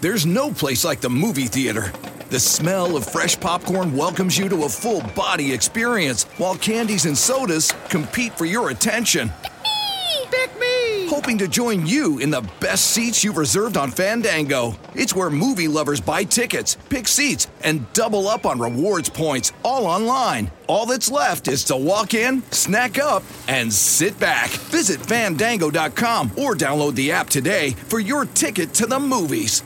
There's no place like the movie theater. The smell of fresh popcorn welcomes you to a full body experience, while candies and sodas compete for your attention. Pick me! Pick me! Hoping to join you in the best seats you've reserved on Fandango. It's where movie lovers buy tickets, pick seats, and double up on rewards points, all online. All that's left is to walk in, snack up, and sit back. Visit fandango.com or download the app today for your ticket to the movies.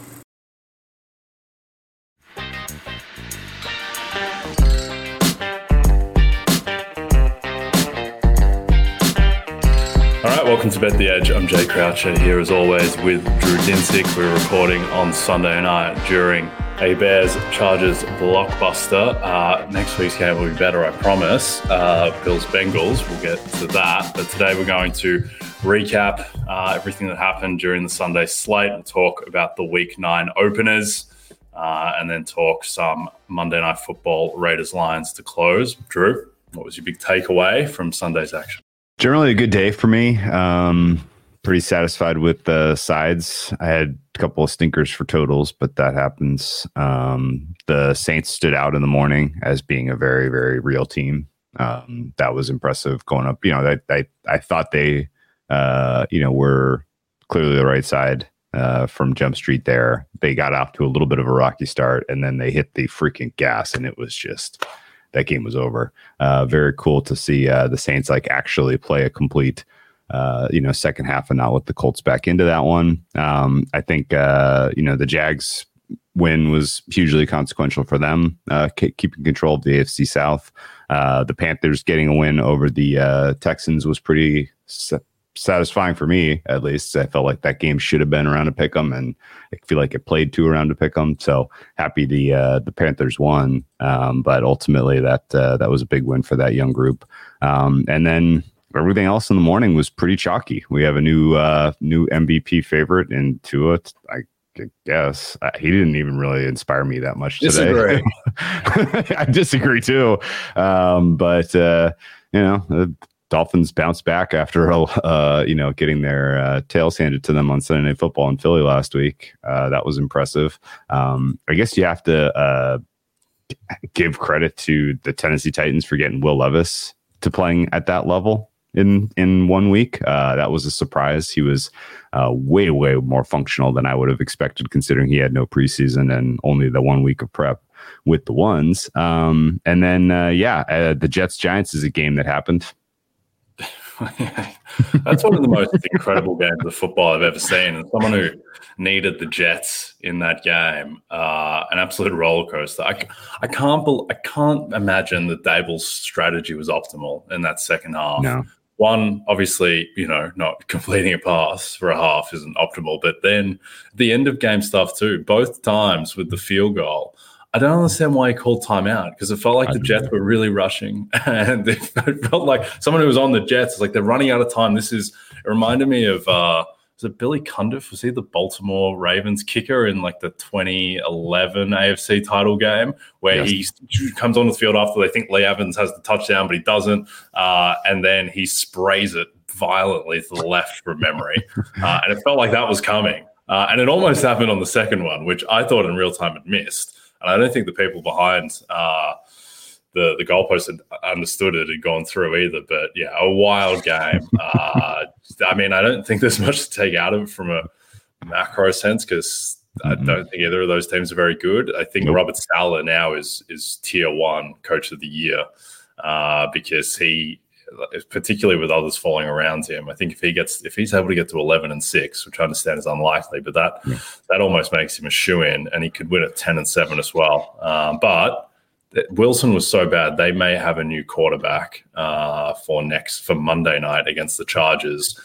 Welcome to Bet the Edge. I'm Jay Croucher here as always with Drew Dinsick. We're recording on Sunday night during a Bears Chargers blockbuster. Uh, next week's game will be better, I promise. Uh, Bills Bengals, we'll get to that. But today we're going to recap uh, everything that happened during the Sunday slate. We'll talk about the week nine openers uh, and then talk some Monday Night Football Raiders Lions to close. Drew, what was your big takeaway from Sunday's action? Generally, a good day for me. Um, pretty satisfied with the sides. I had a couple of stinkers for totals, but that happens. Um, the Saints stood out in the morning as being a very, very real team. Um, that was impressive going up. You know, I I, I thought they, uh, you know, were clearly the right side uh, from Jump Street. There, they got off to a little bit of a rocky start, and then they hit the freaking gas, and it was just that game was over. Uh, very cool to see uh, the Saints like actually play a complete, uh, you know, second half and not let the Colts back into that one. Um, I think uh, you know the Jags win was hugely consequential for them, uh, k- keeping control of the AFC South. Uh, the Panthers getting a win over the Texans was pretty satisfying for me at least. I felt like that game should have been around to pick them, and I feel like it played two around to pick them. So happy the uh, the Panthers won, um, but ultimately that uh, that was a big win for that young group. Um, and then everything else in the morning was pretty chalky. We have a new uh, new MVP favorite in Tua. I guess uh, he didn't even really inspire me that much today. I disagree too, um, but uh, you know Dolphins bounced back after uh, you know getting their uh, tails handed to them on Sunday Night Football in Philly last week. Uh, that was impressive. Um, I guess you have to uh, give credit to the Tennessee Titans for getting Will Levis to playing at that level in in one week. Uh, that was a surprise. He was uh, way way more functional than I would have expected, considering he had no preseason and only the one week of prep with the ones. Um, and then yeah, the Jets Giants is a game that happened. That's one of the most incredible games of football I've ever seen. And someone who needed the Jets in that game, uh, an absolute roller coaster. I, I can't be, I can't imagine that Daboll's strategy was optimal in that second half. No. One, obviously, you know, not completing a pass for a half isn't optimal, but then the end of game stuff too. Both times with the field goal, I don't understand why he called timeout because it felt like the Jets were really rushing, and it felt like someone who was on the Jets. Like they're running out of time. This is it reminded me of uh, was it Billy Cundiff? Was he the Baltimore Ravens kicker in like the 2011 AFC title game where yes. he comes on the field after they think Lee Evans has the touchdown, but he doesn't, uh, and then he sprays it violently to the left from memory, uh, and it felt like that was coming. Uh, and it almost happened on the second one, which I thought in real time had missed. And I don't think the people behind uh, the the goalpost had understood it had gone through either. But yeah, a wild game. uh, I mean, I don't think there's much to take out of it from a macro sense because mm-hmm. I don't think either of those teams are very good. I think. Robert Saleh now is is tier one coach of the year uh, because he particularly with others falling around him. I think if he gets if he's able to get to eleven and six, which I understand is unlikely, but that yeah. that almost makes him a shoe in, and he could win at ten and seven as well. Um, but Wilson was so bad they may have a new quarterback uh, for next for Monday night against the Chargers.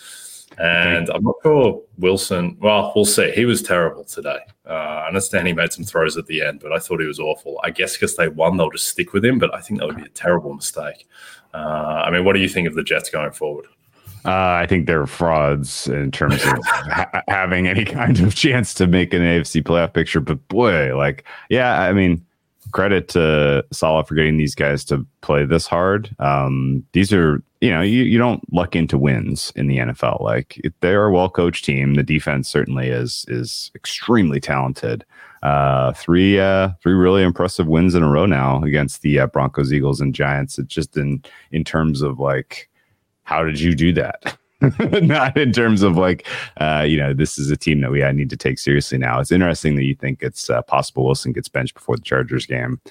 And I'm not sure Wilson. Well, we'll see. He was terrible today. Uh, I understand he made some throws at the end, but I thought he was awful. I guess because they won, they'll just stick with him. But I think that would be a terrible mistake. Uh, I mean, what do you think of the Jets going forward? Uh, I think they're frauds in terms of ha- having any kind of chance to make an AFC playoff picture. But boy, like, yeah, I mean, credit to Saleh for getting these guys to play this hard. Um, these are you know, you, you don't luck into wins in the NFL. Like they're a well coached team. The defense certainly is is extremely talented. Uh, three uh, three really impressive wins in a row now against the uh, Broncos, Eagles, and Giants. It's just in in terms of like, how did you do that? Not in terms of like, uh, you know, this is a team that we I need to take seriously now. It's interesting that you think it's uh, possible Wilson gets benched before the Chargers game.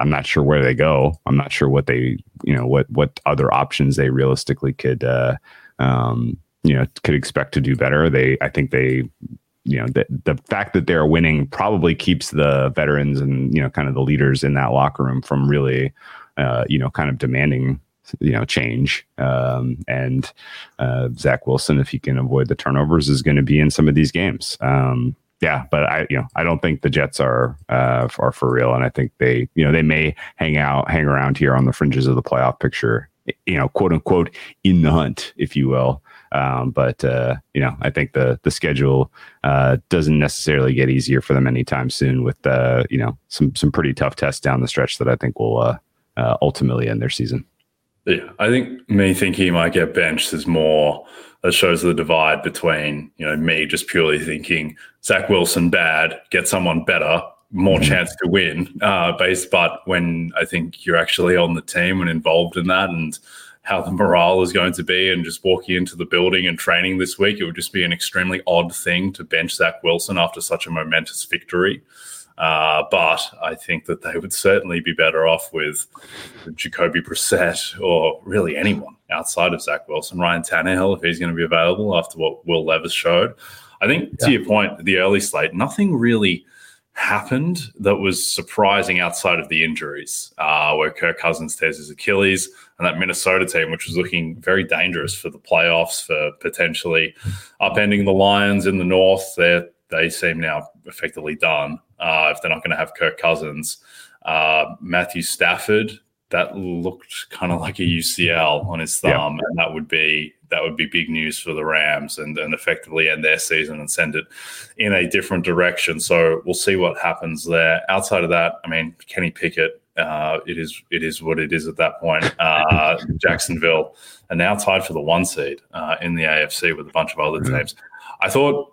I'm not sure where they go. I'm not sure what they, you know, what what other options they realistically could, uh, um, you know, could expect to do better. They, I think they, you know, the the fact that they're winning probably keeps the veterans and you know, kind of the leaders in that locker room from really, uh, you know, kind of demanding you know change. Um, and uh, Zach Wilson if he can avoid the turnovers is going to be in some of these games. Um, yeah, but I you know I don't think the Jets are uh, are for real, and I think they you know they may hang out hang around here on the fringes of the playoff picture, you know, quote unquote in the hunt, if you will. Um, but uh, you know, I think the the schedule uh, doesn't necessarily get easier for them anytime soon. With uh, you know some some pretty tough tests down the stretch that I think will uh, uh, ultimately end their season. Yeah, I think me thinking he might get benched is more that shows the divide between you know me just purely thinking Zach Wilson bad, get someone better, more mm-hmm. chance to win. Uh, based, but when I think you're actually on the team and involved in that, and how the morale is going to be, and just walking into the building and training this week, it would just be an extremely odd thing to bench Zach Wilson after such a momentous victory. Uh, but I think that they would certainly be better off with Jacoby Brissett or really anyone outside of Zach Wilson, Ryan Tannehill, if he's going to be available after what Will Levis showed. I think to your point, the early slate, nothing really happened that was surprising outside of the injuries, uh, where Kirk Cousins tears his Achilles and that Minnesota team, which was looking very dangerous for the playoffs, for potentially upending the Lions in the North. They they seem now effectively done uh, if they're not going to have Kirk Cousins. Uh, Matthew Stafford, that looked kind of like a UCL on his thumb, yeah. and that would be that would be big news for the Rams and, and effectively end their season and send it in a different direction. So we'll see what happens there. Outside of that, I mean, Kenny Pickett, uh, it is it is what it is at that point. Uh, Jacksonville are now tied for the one seed uh, in the AFC with a bunch of other mm-hmm. teams. I thought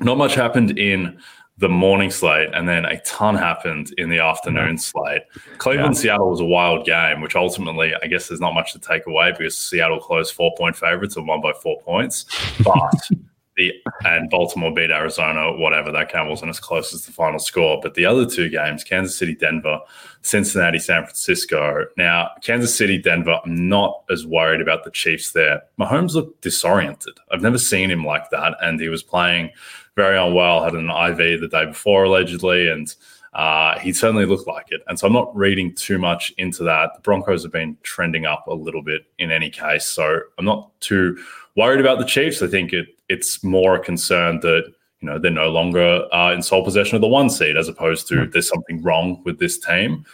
not much happened in the morning slate, and then a ton happened in the afternoon slate. Cleveland yeah. Seattle was a wild game, which ultimately, I guess, there's not much to take away because Seattle closed four point favorites and won by four points. But the and Baltimore beat Arizona, whatever that game wasn't as close as the final score. But the other two games, Kansas City, Denver, Cincinnati, San Francisco. Now, Kansas City, Denver, I'm not as worried about the Chiefs there. Mahomes looked disoriented. I've never seen him like that, and he was playing very unwell, had an IV the day before allegedly, and uh, he certainly looked like it. And so I'm not reading too much into that. The Broncos have been trending up a little bit in any case, so I'm not too worried about the Chiefs. I think it it's more a concern that you know they're no longer uh, in sole possession of the one seed, as opposed to there's something wrong with this team.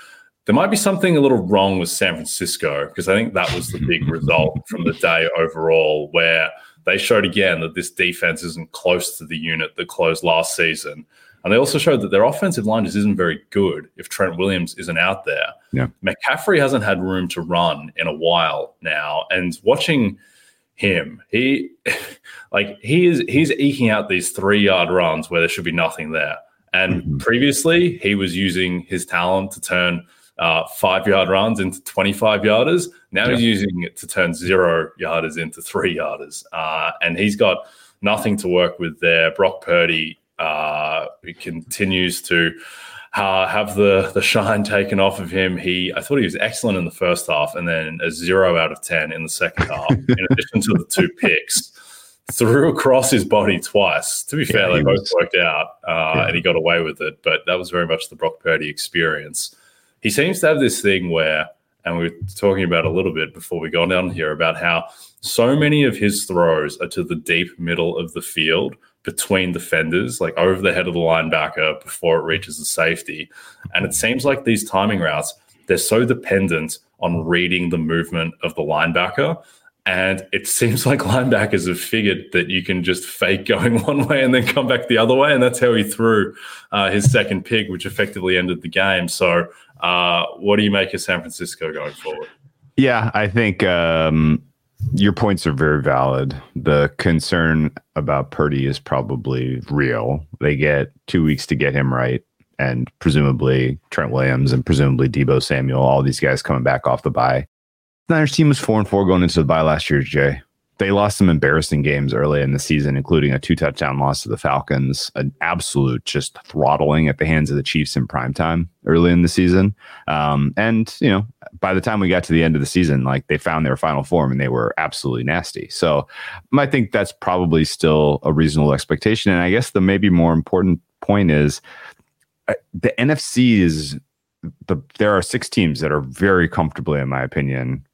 There might be something a little wrong with San Francisco because I think that was the big result from the day overall, where they showed again that this defense isn't close to the unit that closed last season. And they also showed that their offensive line just isn't very good if Trent Williams isn't out there. Yeah. McCaffrey hasn't had room to run in a while now. And watching him, he like he is he's eking out these three yard runs where there should be nothing there. And mm-hmm. previously he was using his talent to turn uh, five yard runs into 25 yarders. Now yeah. he's using it to turn zero yarders into three yarders. Uh, and he's got nothing to work with there. Brock Purdy uh, continues to uh, have the the shine taken off of him. He, I thought he was excellent in the first half, and then a zero out of ten in the second half. in addition to the two picks, threw across his body twice. To be yeah, fair, they both was, worked out, uh, yeah. and he got away with it. But that was very much the Brock Purdy experience he seems to have this thing where, and we are talking about a little bit before we got down here about how so many of his throws are to the deep middle of the field between defenders, like over the head of the linebacker before it reaches the safety. And it seems like these timing routes, they're so dependent on reading the movement of the linebacker and it seems like linebackers have figured that you can just fake going one way and then come back the other way. And that's how he threw uh, his second pick, which effectively ended the game. So, uh, what do you make of San Francisco going forward? Yeah, I think um, your points are very valid. The concern about Purdy is probably real. They get two weeks to get him right, and presumably Trent Williams and presumably Deebo Samuel, all these guys coming back off the bye. Niners team was four and four going into the bye last year, Jay they lost some embarrassing games early in the season, including a two touchdown loss to the Falcons, an absolute just throttling at the hands of the Chiefs in prime time early in the season. Um, and, you know, by the time we got to the end of the season, like they found their final form and they were absolutely nasty. So I think that's probably still a reasonable expectation. And I guess the maybe more important point is uh, the NFC is the there are six teams that are very comfortably, in my opinion,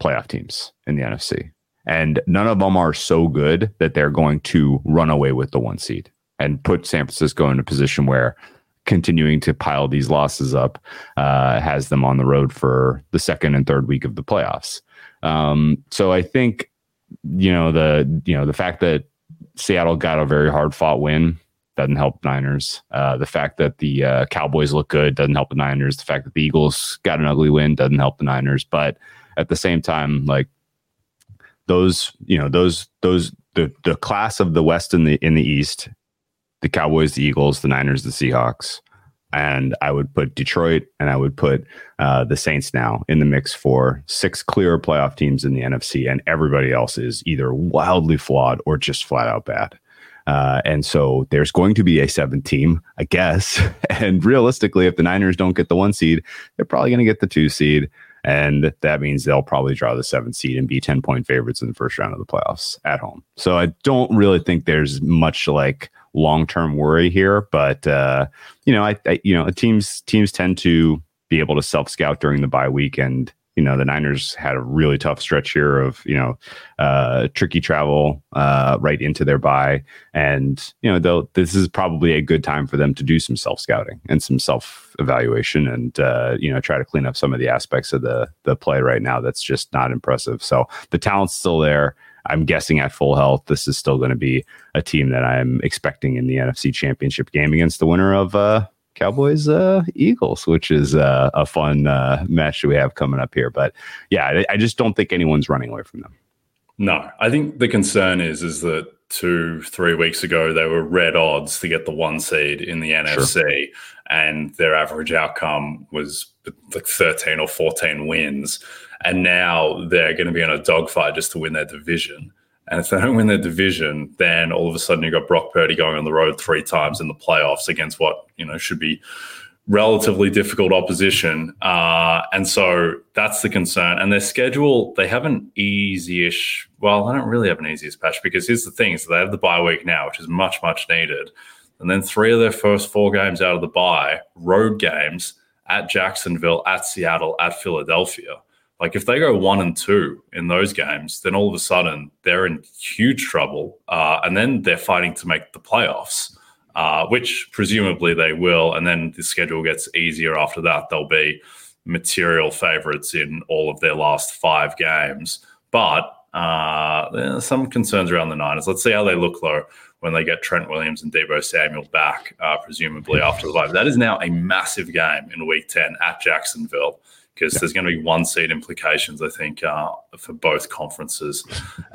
playoff teams in the NFC and none of them are so good that they're going to run away with the one seed and put San Francisco in a position where continuing to pile these losses up uh, has them on the road for the second and third week of the playoffs. Um, so I think you know the you know the fact that Seattle got a very hard fought win doesn't help Niners. Uh, the fact that the uh, Cowboys look good doesn't help the Niners. The fact that the Eagles got an ugly win doesn't help the Niners. But at the same time, like those you know those those the the class of the West and the in the East, the Cowboys, the Eagles, the Niners, the Seahawks, and I would put Detroit and I would put uh, the Saints now in the mix for six clear playoff teams in the NFC, and everybody else is either wildly flawed or just flat out bad. Uh, and so there's going to be a seventh team, I guess. And realistically, if the Niners don't get the one seed, they're probably going to get the two seed. And that means they'll probably draw the seventh seed and be 10 point favorites in the first round of the playoffs at home. So I don't really think there's much like long term worry here. But, uh, you know, I, I, you know, teams, teams tend to be able to self scout during the bye week and you know the Niners had a really tough stretch here of you know uh, tricky travel uh, right into their bye, and you know they'll this is probably a good time for them to do some self scouting and some self evaluation, and uh, you know try to clean up some of the aspects of the the play right now that's just not impressive. So the talent's still there. I'm guessing at full health, this is still going to be a team that I'm expecting in the NFC Championship game against the winner of uh, Cowboys uh, Eagles, which is uh, a fun uh, match that we have coming up here. But yeah, I, I, just don't think anyone's running away from them. No, I think the concern is is that two three weeks ago they were red odds to get the one seed in the NFC, sure. and their average outcome was like thirteen or fourteen wins, and now they're going to be in a dogfight just to win their division. And if they don't win their division, then all of a sudden you've got Brock Purdy going on the road three times in the playoffs against what you know should be relatively difficult opposition. Uh, and so that's the concern. And their schedule, they have an easy-ish. Well, I don't really have an easiest patch because here's the thing: is they have the bye week now, which is much much needed. And then three of their first four games out of the bye, road games at Jacksonville, at Seattle, at Philadelphia. Like if they go one and two in those games, then all of a sudden they're in huge trouble, uh, and then they're fighting to make the playoffs, uh, which presumably they will. And then the schedule gets easier after that. They'll be material favorites in all of their last five games, but uh, some concerns around the Niners. Let's see how they look though when they get Trent Williams and Deebo Samuel back, uh, presumably after the bye. That is now a massive game in Week Ten at Jacksonville because yeah. there's going to be one seed implications, I think, uh, for both conferences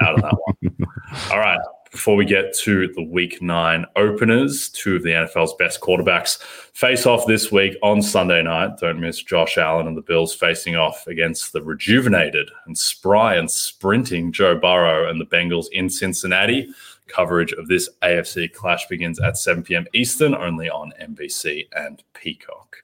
out of that one. All right. Before we get to the week nine openers, two of the NFL's best quarterbacks face off this week on Sunday night. Don't miss Josh Allen and the Bills facing off against the rejuvenated and spry and sprinting Joe Burrow and the Bengals in Cincinnati. Coverage of this AFC clash begins at 7 p.m. Eastern, only on NBC and Peacock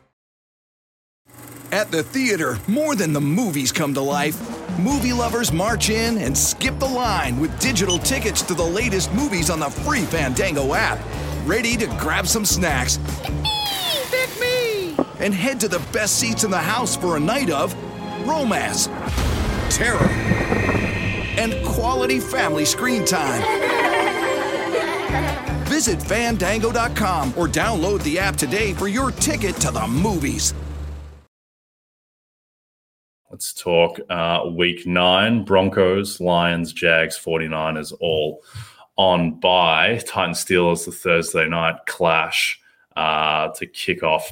At the theater, more than the movies come to life. Movie lovers march in and skip the line with digital tickets to the latest movies on the free Fandango app. Ready to grab some snacks. Pick me! And head to the best seats in the house for a night of romance, terror, and quality family screen time. Visit fandango.com or download the app today for your ticket to the movies. Let's talk uh, week nine Broncos, Lions, Jags, 49ers all on by. Titans Steelers, the Thursday night clash uh, to kick off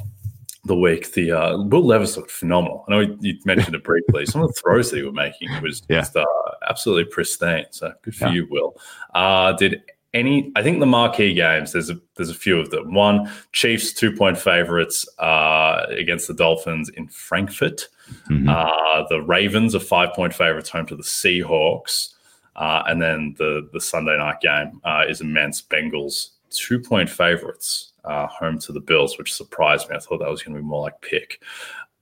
the week. The uh, Will Levis looked phenomenal. I know you mentioned it briefly. Some of the throws that he was making was Yeah. just uh, absolutely pristine. So good for Yeah. you, Will. Uh, did any? I think the marquee games. There's a there's a few of them. One Chiefs two point favorites uh, against the Dolphins in Frankfurt. Mhm. Uh, the Ravens are five point favorites home to the Seahawks. Uh, and then the the Sunday night game uh, is immense. Bengals two point favorites uh, home to the Bills, which surprised me. I thought that was going to be more like pick.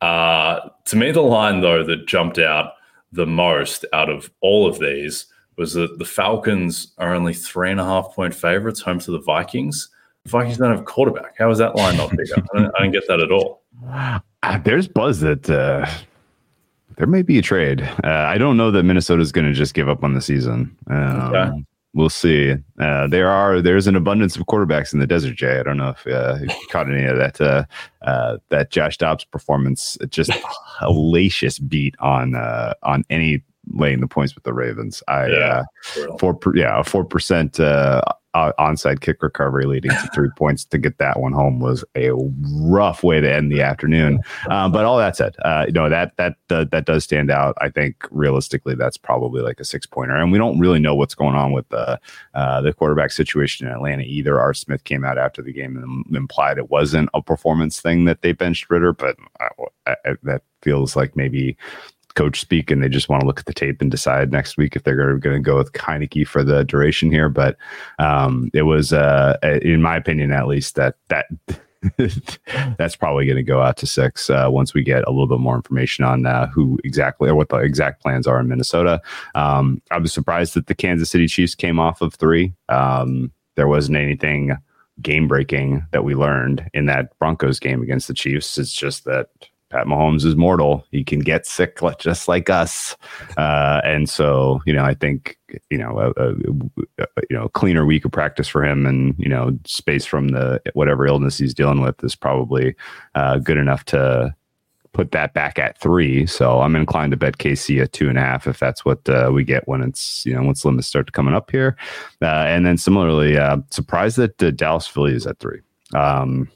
Uh, to me, the line though that jumped out the most out of all of these was that the Falcons are only three and a half point favorites home to the Vikings. The Vikings don't have a quarterback. How is that line not bigger? I don't, I don't get that at all. Uh, there's buzz that uh, there may be a trade. Uh, I don't know that Minnesota is going to just give up on the season. Um, Okay. We'll see. Uh, there are there's an abundance of quarterbacks in the desert, Jay. I don't know if uh, you caught any of that. Uh, uh, that Josh Dobbs performance, just hellacious beat on uh, on any laying the points with the Ravens. I Yeah. uh, four yeah a four percent uh, onside kick recovery leading to three points to get that one home was a rough way to end the afternoon. Um, but all that said, uh, you know that that uh, that does stand out. I think realistically, that's probably like a six pointer, and we don't really know what's going on with the uh, the quarterback situation in Atlanta either. Art Smith came out after the game and implied it wasn't a performance thing that they benched Ridder, but I, I, that feels like maybe coach speak and they just want to look at the tape and decide next week if they're going to go with Heinicke for the duration here. But um, it was, uh, in my opinion, at least that that that's probably going to go out to six uh, once we get a little bit more information on uh, who exactly or what the exact plans are in Minnesota. Um, I was surprised that the Kansas City Chiefs came off of three. Um, there wasn't anything game breaking that we learned in that Broncos game against the Chiefs. It's just that Pat Mahomes is mortal. He can get sick just like us. Uh, and so, you know, I think, you know, a, a, a you know, cleaner week of practice for him and, you know, space from the whatever illness he's dealing with is probably uh, good enough to put that back at three. So I'm inclined to bet KC at two and a half if that's what uh, we get when it's, you know, once limits start coming up here. Uh, and then similarly, uh, surprised that uh, Dallas Philly is at three. Um,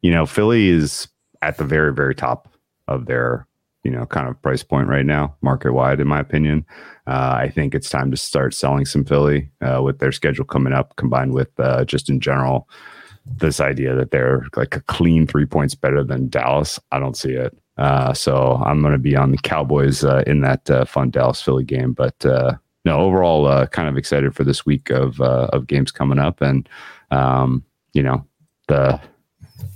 you know, Philly is at the very, very top of their, you know, kind of price point right now, market wide, in my opinion. Uh, I think it's time to start selling some Philly uh, with their schedule coming up, combined with uh, just in general this idea that they're like a clean three points better than Dallas. I don't see it. Uh, so I'm going to be on the Cowboys uh, in that uh, fun Dallas Philly game. But no, overall, kind of excited for this week of of games coming up, and um, you know the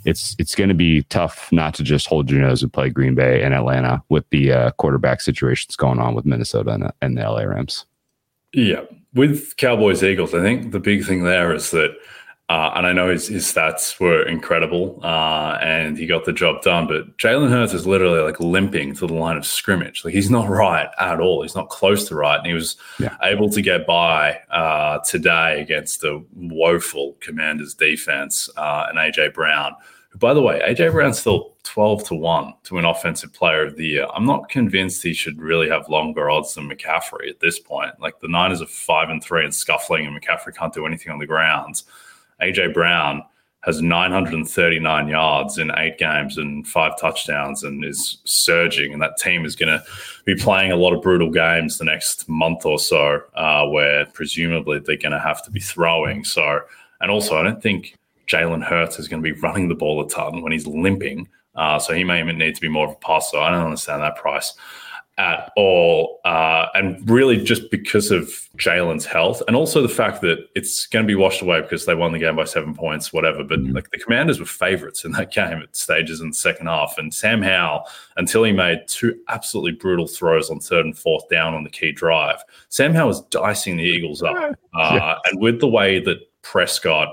it's it's going to be tough not to just hold your nose and play Green Bay and Atlanta with the uh, quarterback situations going on with Minnesota and, and the LA Rams. Yeah, with Cowboys Eagles, I think the big thing there is that, uh, and I know his, his stats were incredible, uh, and he got the job done. But Jalen Hurts is literally like limping to the line of scrimmage. Like he's not right at all. He's not close to right, and he was Yeah. able to get by uh, today against a woeful Commanders defense uh, and AJ Brown. Who, by the way, AJ Brown's still twelve to one to win Offensive Player of the Year. I'm not convinced he should really have longer odds than McCaffrey at this point. Like the Niners are five and three and scuffling, and McCaffrey can't do anything on the ground. AJ Brown has 939 yards in eight games and five touchdowns and is surging. And that team is going to be playing a lot of brutal games the next month or so, uh, where presumably they're going to have to be throwing. So, and also, I don't think Jalen Hurts is going to be running the ball a ton when he's limping. Uh, so he may even need to be more of a passer. I don't understand that price at all. Uh, and really just because of Jalen's health and also the fact that it's going to be washed away because they won the game by seven points, whatever. But like the commanders were favorites in that game at stages in the second half. And Sam Howell, until he made two absolutely brutal throws on third and fourth down on the key drive, Sam Howell was dicing the Eagles up. Uh, And with the way that Prescott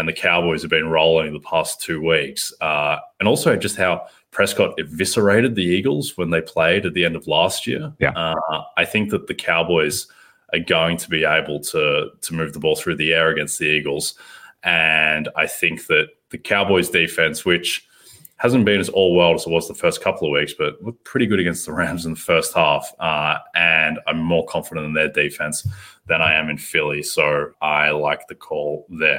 and the Cowboys have been rolling the past two weeks. Uh, and also just how Prescott eviscerated the Eagles when they played at the end of last year. Yeah. Uh, I think that the Cowboys are going to be able to to move the ball through the air against the Eagles, and I think that the Cowboys defense, which hasn't been as all world as it was the first couple of weeks, but looked pretty good against the Rams in the first half. Uh, and I'm more confident in their defense than I am in Philly. So I like the call there.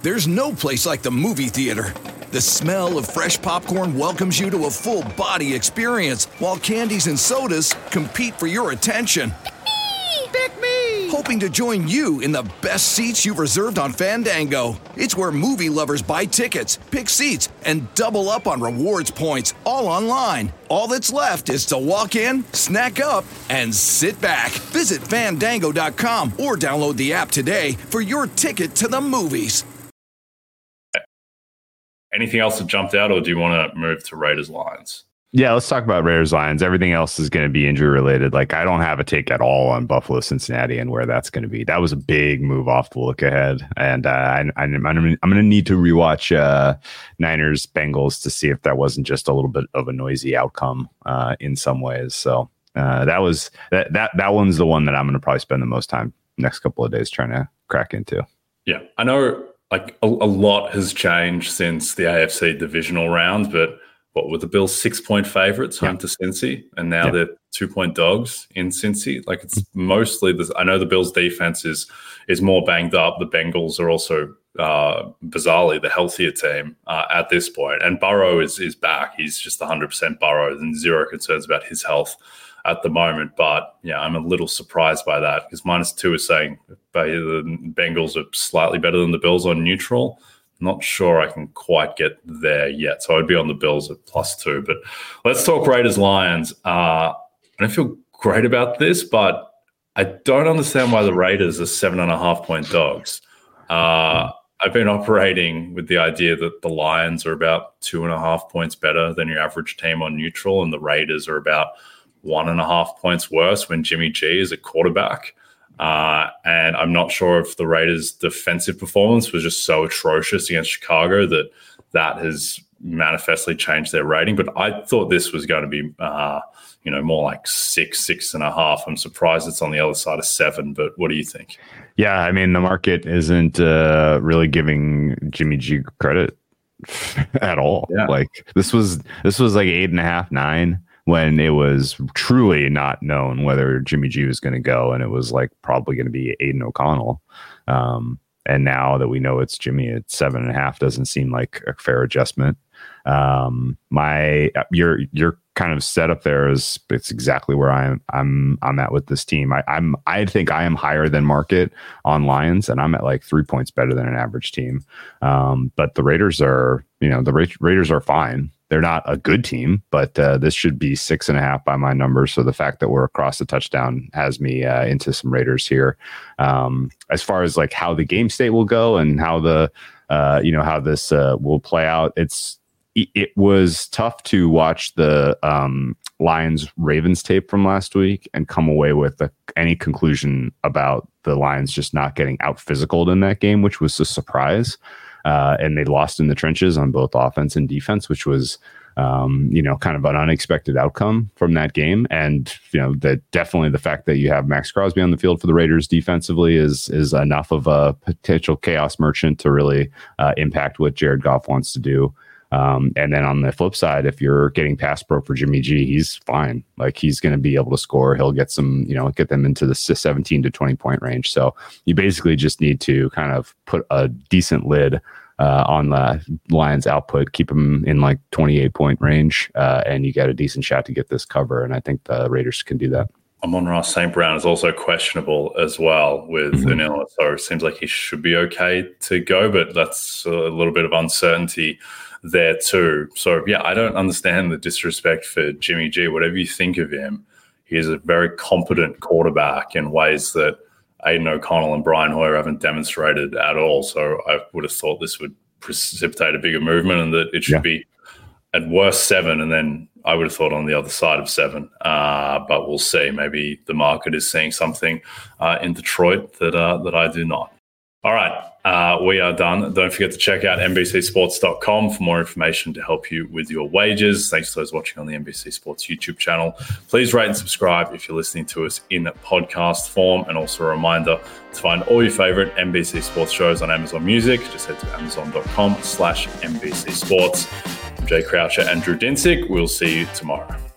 There's no place like the movie theater. The smell of fresh popcorn welcomes you to a full body experience, while candies and sodas compete for your attention. Pick me. Pick me! Hoping to join you in the best seats you've reserved on Fandango. It's where movie lovers buy tickets, pick seats, and double up on rewards points, all online. All that's left is to walk in, snack up, and sit back. Visit fandango.com or download the app today for your ticket to the movies. Anything else that jumped out, or do you want to move to Raiders Lions? Yeah, let's talk about Raiders Lions. Everything else is going to be injury related. Like I don't have a take at all on Buffalo Cincinnati and where that's going to be. That was a big move off the look ahead, and uh, I, I'm going to need to rewatch uh, Niners Bengals to see if that wasn't just a little bit of a noisy outcome uh, in some ways. So uh, that was that that that one's the one that I'm going to probably spend the most time next couple of days trying to crack into. Yeah, I know like a, a lot has changed since the AFC divisional round, but what were the Bills six point favorites home to Cincy, and now Yeah. they're two point dogs in Cincy. Like it's mostly this. I know the Bills defense is is more banged up. The Bengals are also uh, bizarrely the healthier team uh, at this point, and Burrow is is back. He's just 100 percent Burrow, and zero concerns about his health at the moment. But yeah, I'm a little surprised by that because minus two is saying the Bengals are slightly better than the Bills on neutral. Not sure I can quite get there yet. So I'd be on the Bills at plus two. But let's talk Raiders Lions. Uh, I don't feel great about this, but I don't understand why the Raiders are seven and a half point dogs. Uh, I've been operating with the idea that the Lions are about two and a half points better than your average team on neutral, and the Raiders are about one and a half points worse when Jimmy G is a quarterback. Uh, and I'm not sure if the Raiders' defensive performance was just so atrocious against Chicago that that has manifestly changed their rating. But I thought this was going to be, uh, you know, more like six, six and a half. I'm surprised it's on the other side of seven. But what do you think? Yeah, I mean the market isn't uh, really giving Jimmy G credit at all. Yeah. Like this was this was like eight and a half, nine when it was truly not known whether Jimmy G was going to go, and it was like probably going to be Aidan O'Connell. Um, and now that we know it's Jimmy at seven and a half, doesn't seem like a fair adjustment. Um, my your your kind of setup there is it's exactly where I'm I'm I'm at with this team. I, I'm I think I am higher than market on Lions, and I'm at like three points better than an average team. Um, but the Raiders are you know the Ra- Raiders are fine. They're not a good team, but uh, this should be six and a half by my numbers. So the fact that we're across the touchdown has me uh, into some Raiders here. Um, as far as like how the game state will go and how the uh, you know how this uh, will play out, it's it- was tough to watch the um, Lions Ravens tape from last week and come away with a, any conclusion about the Lions just not getting out physical in that game, which was a surprise. Uh, and they lost in the trenches on both offense and defense, which was um, you know kind of an unexpected outcome from that game. And you know that definitely the fact that you have Maxx Crosby on the field for the Raiders defensively is is enough of a potential chaos merchant to really uh, impact what Jared Goff wants to do. Um, and then on the flip side, if you're getting pass pro for Jimmy G, he's fine. Like he's going to be able to score. He'll get some, you know, get them into the 17 to 20 point range. So you basically just need to kind of put a decent lid uh, on the Lions output, keep them in like 28 point range, uh, and you get a decent shot to get this cover. And I think the Raiders can do that. Amon-Ra St. Brown is also questionable as well with mm-hmm. an illness. So it seems like he should be okay to go, but that's a little bit of uncertainty there too. So yeah, I don't understand the disrespect for Jimmy G. Whatever you think of him, he is a very competent quarterback in ways that Aidan O'Connell and Brian Hoyer haven't demonstrated at all. So I would have thought this would precipitate a bigger movement and that it should yeah. be at worst seven, and then I would have thought on the other side of seven. Uh, but we'll see. Maybe the market is seeing something uh, in Detroit that uh, that I do not. All right, uh, we are done. Don't forget to check out NBCSports.com for more information to help you with your wages. Thanks to those watching on the NBC Sports YouTube channel. Please rate and subscribe if you're listening to us in podcast form. And also a reminder to find all your favorite NBC Sports shows on Amazon Music. Just head to amazon.com slash NBC Sports. Jay Croucher and Drew Dinsick. We'll see you tomorrow.